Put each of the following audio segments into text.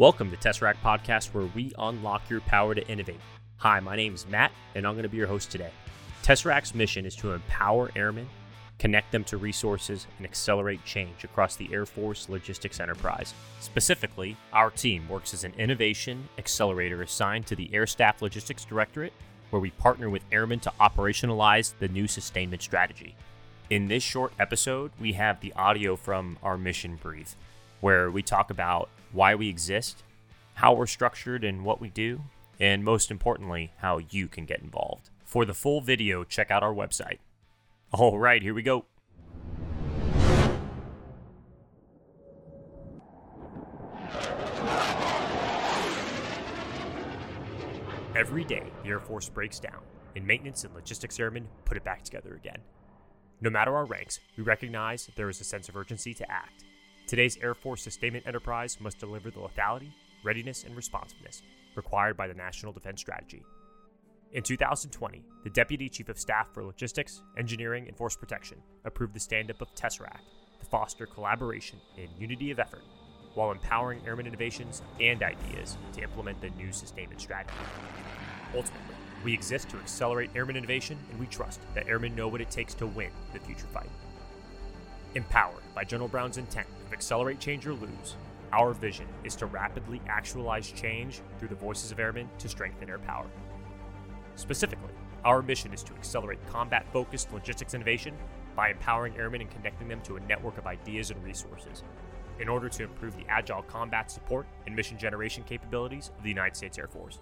Welcome to Tesseract Podcast, where we unlock your power to innovate. Hi, my name is Matt, and I'm going to be your host today. Tesseract's mission is to empower airmen, connect them to resources, and accelerate change across the Air Force logistics enterprise. Specifically, our team works as an innovation accelerator assigned to the Air Staff Logistics Directorate, where we partner with airmen to operationalize the new sustainment strategy. In this short episode, we have the audio from our mission brief, where we talk about why we exist, how we're structured and what we do, and most importantly, how you can get involved. For the full video, check out our website. All right, here we go. Every day, the Air Force breaks down, and maintenance and logistics airmen put it back together again. No matter our ranks, we recognize there is a sense of urgency to act. Today's Air Force sustainment enterprise must deliver the lethality, readiness, and responsiveness required by the National Defense Strategy. In 2020, the Deputy Chief of Staff for Logistics, Engineering, and Force Protection approved the stand up of Tesseract to foster collaboration and unity of effort while empowering airmen innovations and ideas to implement the new sustainment strategy. Ultimately, we exist to accelerate airmen innovation, and we trust that airmen know what it takes to win the future fight. Empowered by General Brown's intent of accelerate, change, or lose, our vision is to rapidly actualize change through the voices of airmen to strengthen air power. Specifically, our mission is to accelerate combat focused logistics innovation by empowering airmen and connecting them to a network of ideas and resources in order to improve the agile combat support and mission generation capabilities of the United States Air Force.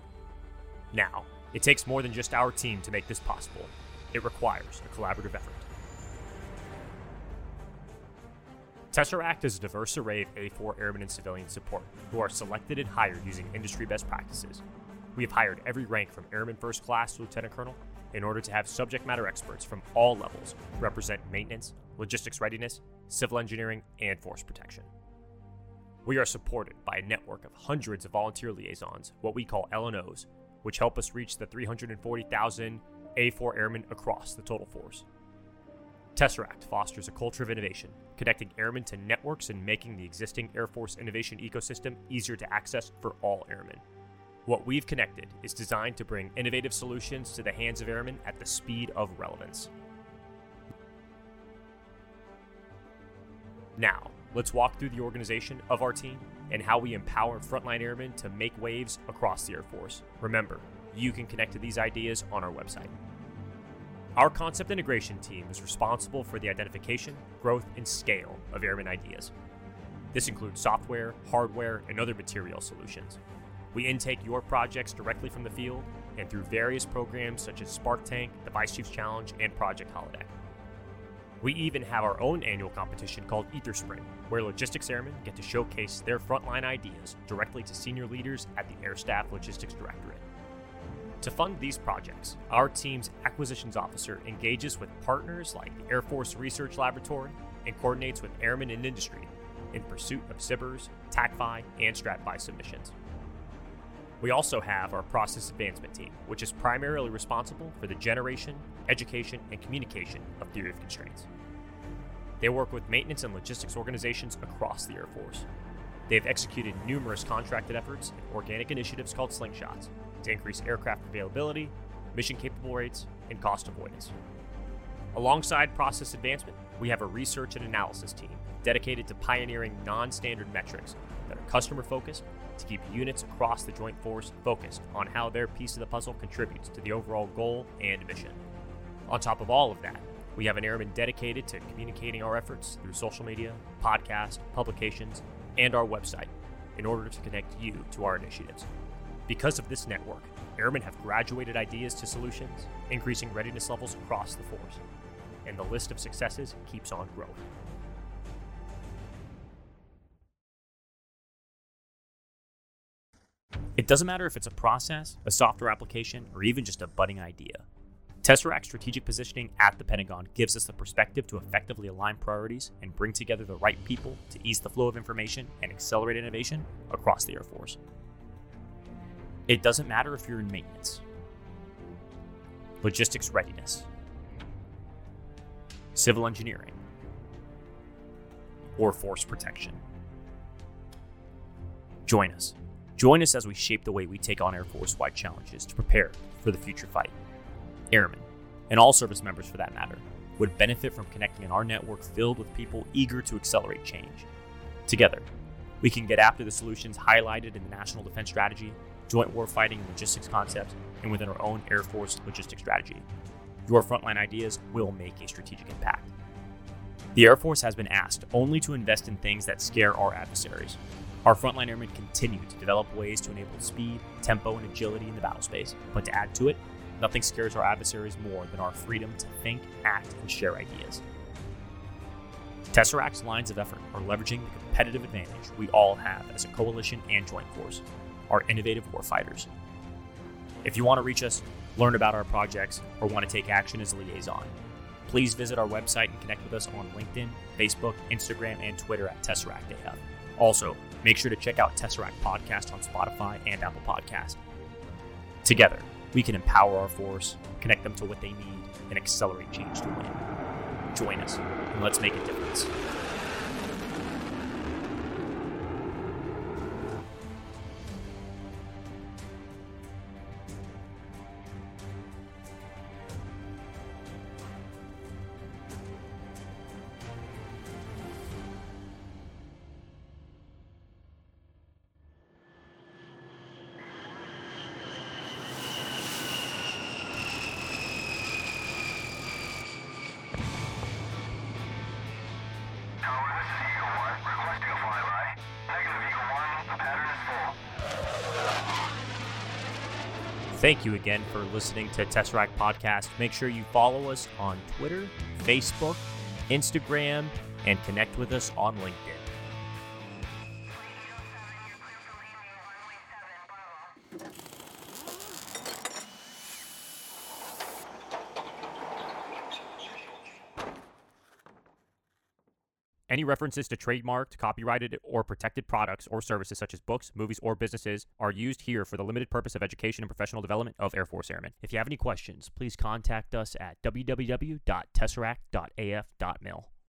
Now, it takes more than just our team to make this possible, it requires a collaborative effort. Tesseract is a diverse array of A4 airmen and civilian support who are selected and hired using industry best practices. We have hired every rank from Airman First Class to Lieutenant Colonel in order to have subject matter experts from all levels represent maintenance, logistics readiness, civil engineering, and force protection. We are supported by a network of hundreds of volunteer liaisons, what we call LNOs, which help us reach the 340,000 A4 airmen across the total force. Tesseract fosters a culture of innovation, connecting airmen to networks and making the existing Air Force innovation ecosystem easier to access for all airmen. What we've connected is designed to bring innovative solutions to the hands of airmen at the speed of relevance. Now, let's walk through the organization of our team and how we empower frontline airmen to make waves across the Air Force. Remember, you can connect to these ideas on our website. Our concept integration team is responsible for the identification, growth, and scale of airman ideas. This includes software, hardware, and other material solutions. We intake your projects directly from the field and through various programs such as Spark Tank, the Vice Chiefs Challenge, and Project Holodeck. We even have our own annual competition called Ether Sprint, where logistics airmen get to showcase their frontline ideas directly to senior leaders at the Air Staff Logistics Directorate. To fund these projects, our team's acquisitions officer engages with partners like the Air Force Research Laboratory and coordinates with airmen and industry in pursuit of SBIRs, TACFI, and STRATFI submissions. We also have our process advancement team, which is primarily responsible for the generation, education, and communication of theory of constraints. They work with maintenance and logistics organizations across the Air Force. They have executed numerous contracted efforts and organic initiatives called Slingshots to increase aircraft availability, mission capable rates, and cost avoidance. Alongside process advancement, we have a research and analysis team dedicated to pioneering non standard metrics that are customer focused to keep units across the Joint Force focused on how their piece of the puzzle contributes to the overall goal and mission. On top of all of that, we have an airman dedicated to communicating our efforts through social media, podcasts, publications, and our website in order to connect you to our initiatives. Because of this network, airmen have graduated ideas to solutions, increasing readiness levels across the force, and the list of successes keeps on growing. It doesn't matter if it's a process, a software application, or even just a budding idea. Tesseract strategic positioning at the Pentagon gives us the perspective to effectively align priorities and bring together the right people to ease the flow of information and accelerate innovation across the Air Force. It doesn't matter if you're in maintenance, logistics readiness, civil engineering, or force protection. Join us Join us as we shape the way we take on Air Force wide challenges to prepare for the future fight. Airmen, and all service members for that matter, would benefit from connecting in our network filled with people eager to accelerate change. Together, we can get after the solutions highlighted in the National Defense Strategy, Joint Warfighting and Logistics concepts, and within our own Air Force logistics strategy. Your frontline ideas will make a strategic impact. The Air Force has been asked only to invest in things that scare our adversaries. Our frontline airmen continue to develop ways to enable speed, tempo, and agility in the battle space, but to add to it, nothing scares our adversaries more than our freedom to think, act, and share ideas. Tesseract's lines of effort are leveraging the competitive advantage we all have as a coalition and joint force, our innovative warfighters. If you want to reach us, learn about our projects, or want to take action as a liaison, please visit our website and connect with us on LinkedIn, Facebook, Instagram, and Twitter at Tesseract AF. Also, make sure to check out Tesseract Podcast on Spotify and Apple Podcast. Together, we can empower our force, connect them to what they need, and accelerate change to win. Join us, and let's make a difference. Thank you again for listening to Tesseract Podcast. Make sure you follow us on Twitter, Facebook, Instagram, and connect with us on LinkedIn. Any references to trademarked, copyrighted, or protected products or services such as books, movies, or businesses are used here for the limited purpose of education and professional development of Air Force Airmen. If you have any questions, please contact us at www.tesseract.af.mil.